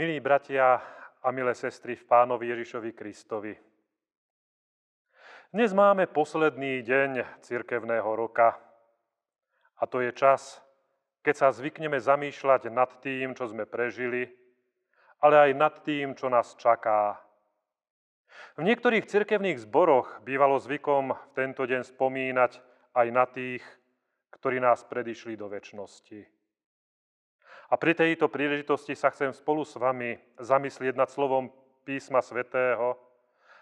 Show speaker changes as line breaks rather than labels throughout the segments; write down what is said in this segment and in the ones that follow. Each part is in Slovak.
Milí bratia a milé sestry v pánovi Ježišovi Kristovi. Dnes máme posledný deň cirkevného roka a to je čas, keď sa zvykneme zamýšľať nad tým, čo sme prežili, ale aj nad tým, čo nás čaká. V niektorých cirkevných zboroch bývalo zvykom v tento deň spomínať aj na tých, ktorí nás predišli do väčšnosti. A pri tejto príležitosti sa chcem spolu s vami zamyslieť nad slovom písma svätého,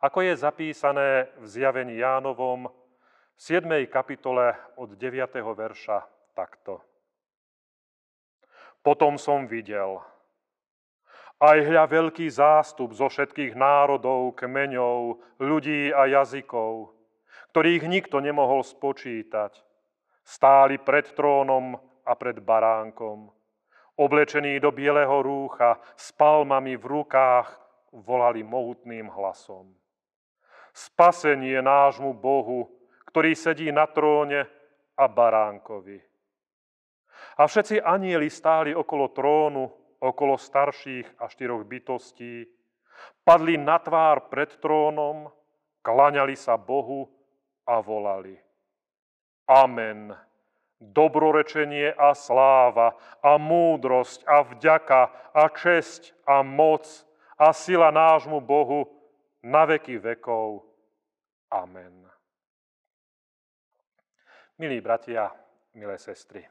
ako je zapísané v zjavení Jánovom v 7. kapitole od 9. verša takto. Potom som videl, aj hľa veľký zástup zo všetkých národov, kmeňov, ľudí a jazykov, ktorých nikto nemohol spočítať, stáli pred trónom a pred baránkom oblečení do bieleho rúcha, s palmami v rukách, volali mohutným hlasom. Spasenie nášmu Bohu, ktorý sedí na tróne a baránkovi. A všetci anieli stáli okolo trónu, okolo starších a štyroch bytostí, padli na tvár pred trónom, klaňali sa Bohu a volali. Amen dobrorečenie a sláva a múdrosť a vďaka a česť a moc a sila nášmu Bohu na veky vekov. Amen. Milí bratia, milé sestry.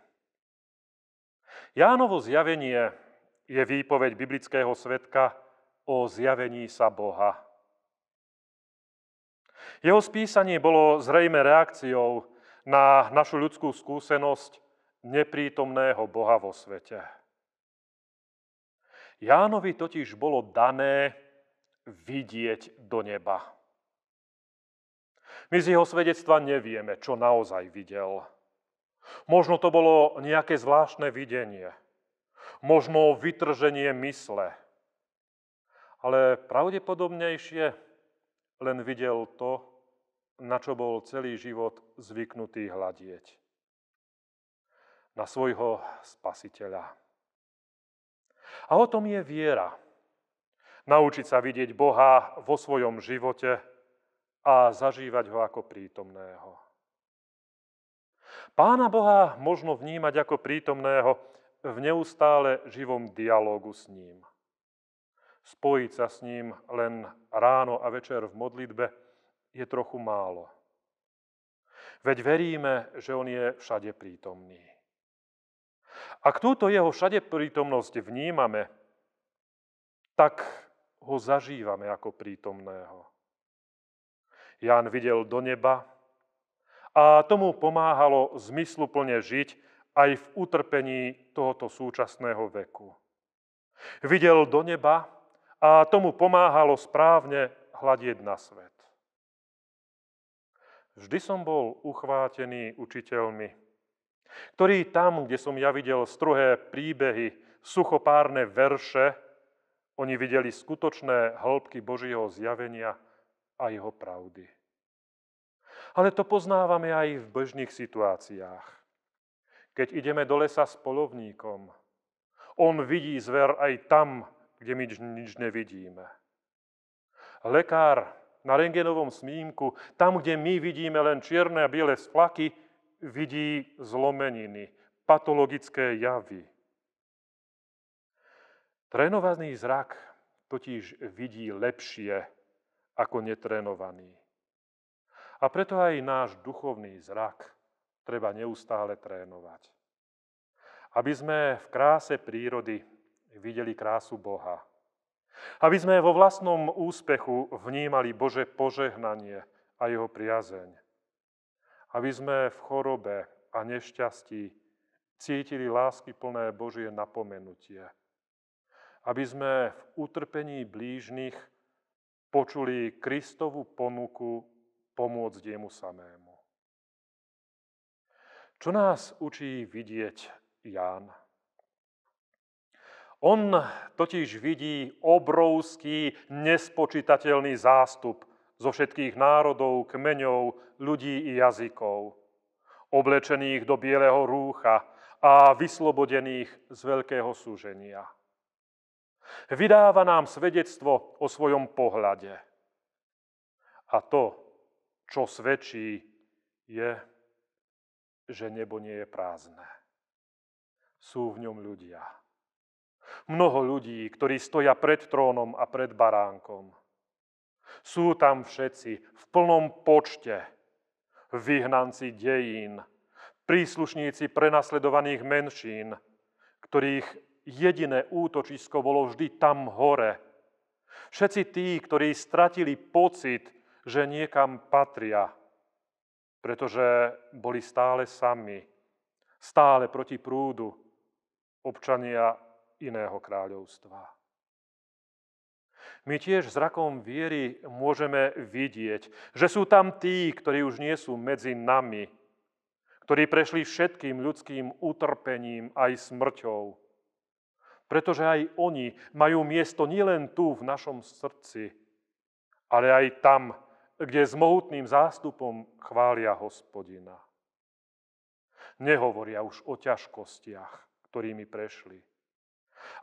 Jánovo zjavenie je výpoveď biblického svetka o zjavení sa Boha. Jeho spísanie bolo zrejme reakciou na našu ľudskú skúsenosť neprítomného Boha vo svete. Jánovi totiž bolo dané vidieť do neba. My z jeho svedectva nevieme, čo naozaj videl. Možno to bolo nejaké zvláštne videnie. Možno vytrženie mysle. Ale pravdepodobnejšie len videl to, na čo bol celý život zvyknutý hľadieť. Na svojho spasiteľa. A o tom je viera. Naučiť sa vidieť Boha vo svojom živote a zažívať ho ako prítomného. Pána Boha možno vnímať ako prítomného v neustále živom dialogu s ním. Spojiť sa s ním len ráno a večer v modlitbe – je trochu málo. Veď veríme, že On je všade prítomný. Ak túto jeho všade prítomnosť vnímame, tak ho zažívame ako prítomného. Ján videl do neba a tomu pomáhalo zmysluplne žiť aj v utrpení tohoto súčasného veku. Videl do neba a tomu pomáhalo správne hľadieť na svet. Vždy som bol uchvátený učiteľmi, ktorí tam, kde som ja videl strohé príbehy, suchopárne verše, oni videli skutočné hĺbky Božieho zjavenia a jeho pravdy. Ale to poznávame aj v bežných situáciách. Keď ideme do lesa s polovníkom, on vidí zver aj tam, kde my nič nevidíme. Lekár na rengenovom snímku, tam, kde my vidíme len čierne a biele splaky, vidí zlomeniny, patologické javy. Trénovaný zrak totiž vidí lepšie ako netrénovaný. A preto aj náš duchovný zrak treba neustále trénovať. Aby sme v kráse prírody videli krásu Boha aby sme vo vlastnom úspechu vnímali Bože požehnanie a jeho priazeň. Aby sme v chorobe a nešťastí cítili lásky plné Božie napomenutie. Aby sme v utrpení blížnych počuli Kristovu ponuku pomôcť jemu samému. Čo nás učí vidieť Ján? On totiž vidí obrovský, nespočítateľný zástup zo všetkých národov, kmeňov, ľudí i jazykov, oblečených do bieleho rúcha a vyslobodených z veľkého súženia. Vydáva nám svedectvo o svojom pohľade. A to, čo svedčí, je, že nebo nie je prázdne. Sú v ňom ľudia. Mnoho ľudí, ktorí stoja pred trónom a pred baránkom. Sú tam všetci v plnom počte, vyhnanci dejín, príslušníci prenasledovaných menšín, ktorých jediné útočisko bolo vždy tam hore. Všetci tí, ktorí stratili pocit, že niekam patria, pretože boli stále sami, stále proti prúdu, občania iného kráľovstva. My tiež zrakom viery môžeme vidieť, že sú tam tí, ktorí už nie sú medzi nami, ktorí prešli všetkým ľudským utrpením aj smrťou. Pretože aj oni majú miesto nielen tu v našom srdci, ale aj tam, kde s mohutným zástupom chvália hospodina. Nehovoria už o ťažkostiach, ktorými prešli,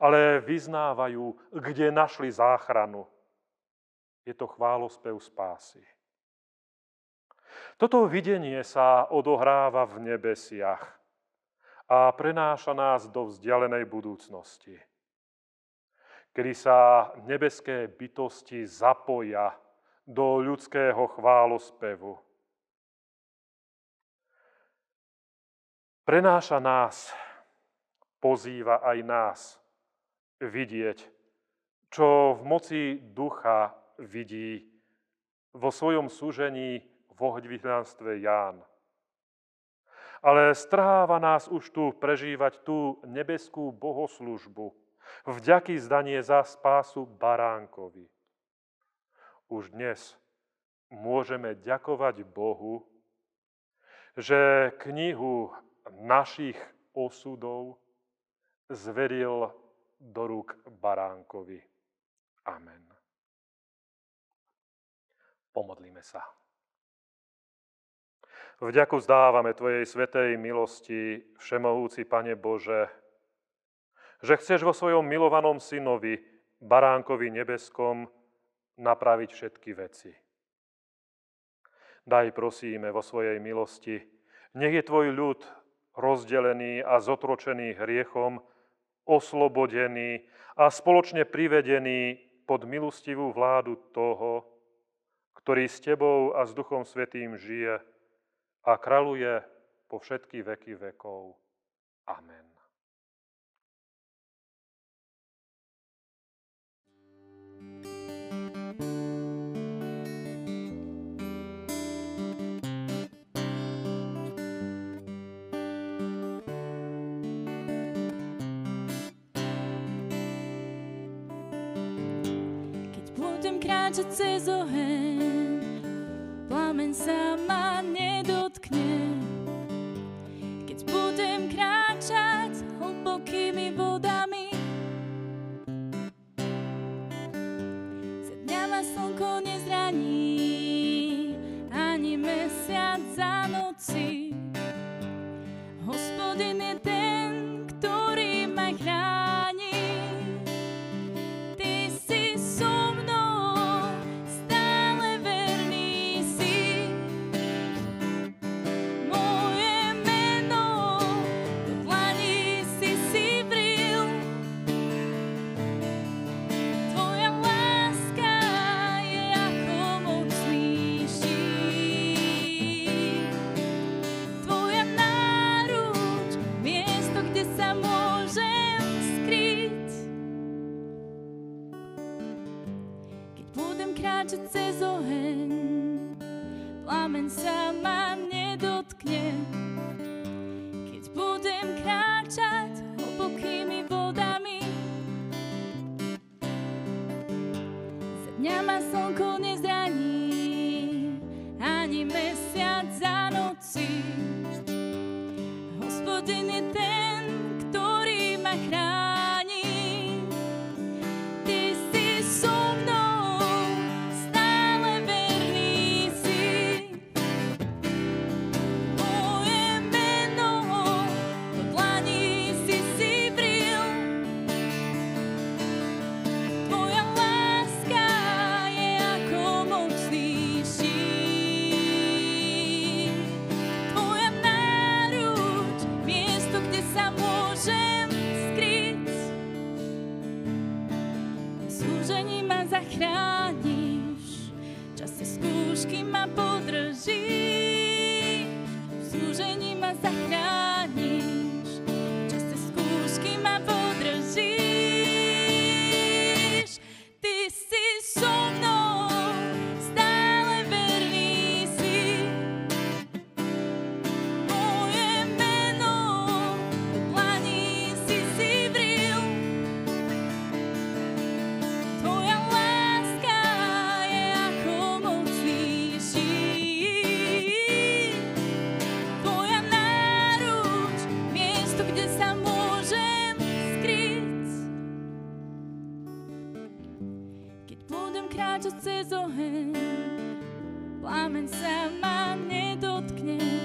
ale vyznávajú, kde našli záchranu. Je to chválospev spásy. Toto videnie sa odohráva v nebesiach a prenáša nás do vzdialenej budúcnosti, kedy sa nebeské bytosti zapoja do ľudského chválospevu. Prenáša nás, pozýva aj nás vidieť, čo v moci ducha vidí vo svojom súžení v ohďvihnánstve Ján. Ale strháva nás už tu prežívať tú nebeskú bohoslužbu, vďaky zdanie za spásu baránkovi. Už dnes môžeme ďakovať Bohu, že knihu našich osudov zveril do rúk baránkovi. Amen. Pomodlíme sa. Vďaku zdávame Tvojej svetej milosti, Všemohúci Pane Bože, že chceš vo svojom milovanom synovi, baránkovi nebeskom, napraviť všetky veci. Daj prosíme vo svojej milosti, nech je Tvoj ľud rozdelený a zotročený hriechom, oslobodený a spoločne privedený pod milostivú vládu toho, ktorý s Tebou a s Duchom Svetým žije, a kraluje po všetky veky vekov. Amen.
Kráčať cez oheň, plamen sa ma nedotkne. Keď budem kráčať hlbokými vodami, kráčať cez oheň, plamen sa ma nedotkne. Keď budem kráčať hlbokými vodami, za dňa ma slnko nezraní, ani mesiac za noci. chrániš. Časy skúšky ma po kráčať cez oheň, plamen sa ma nedotkne.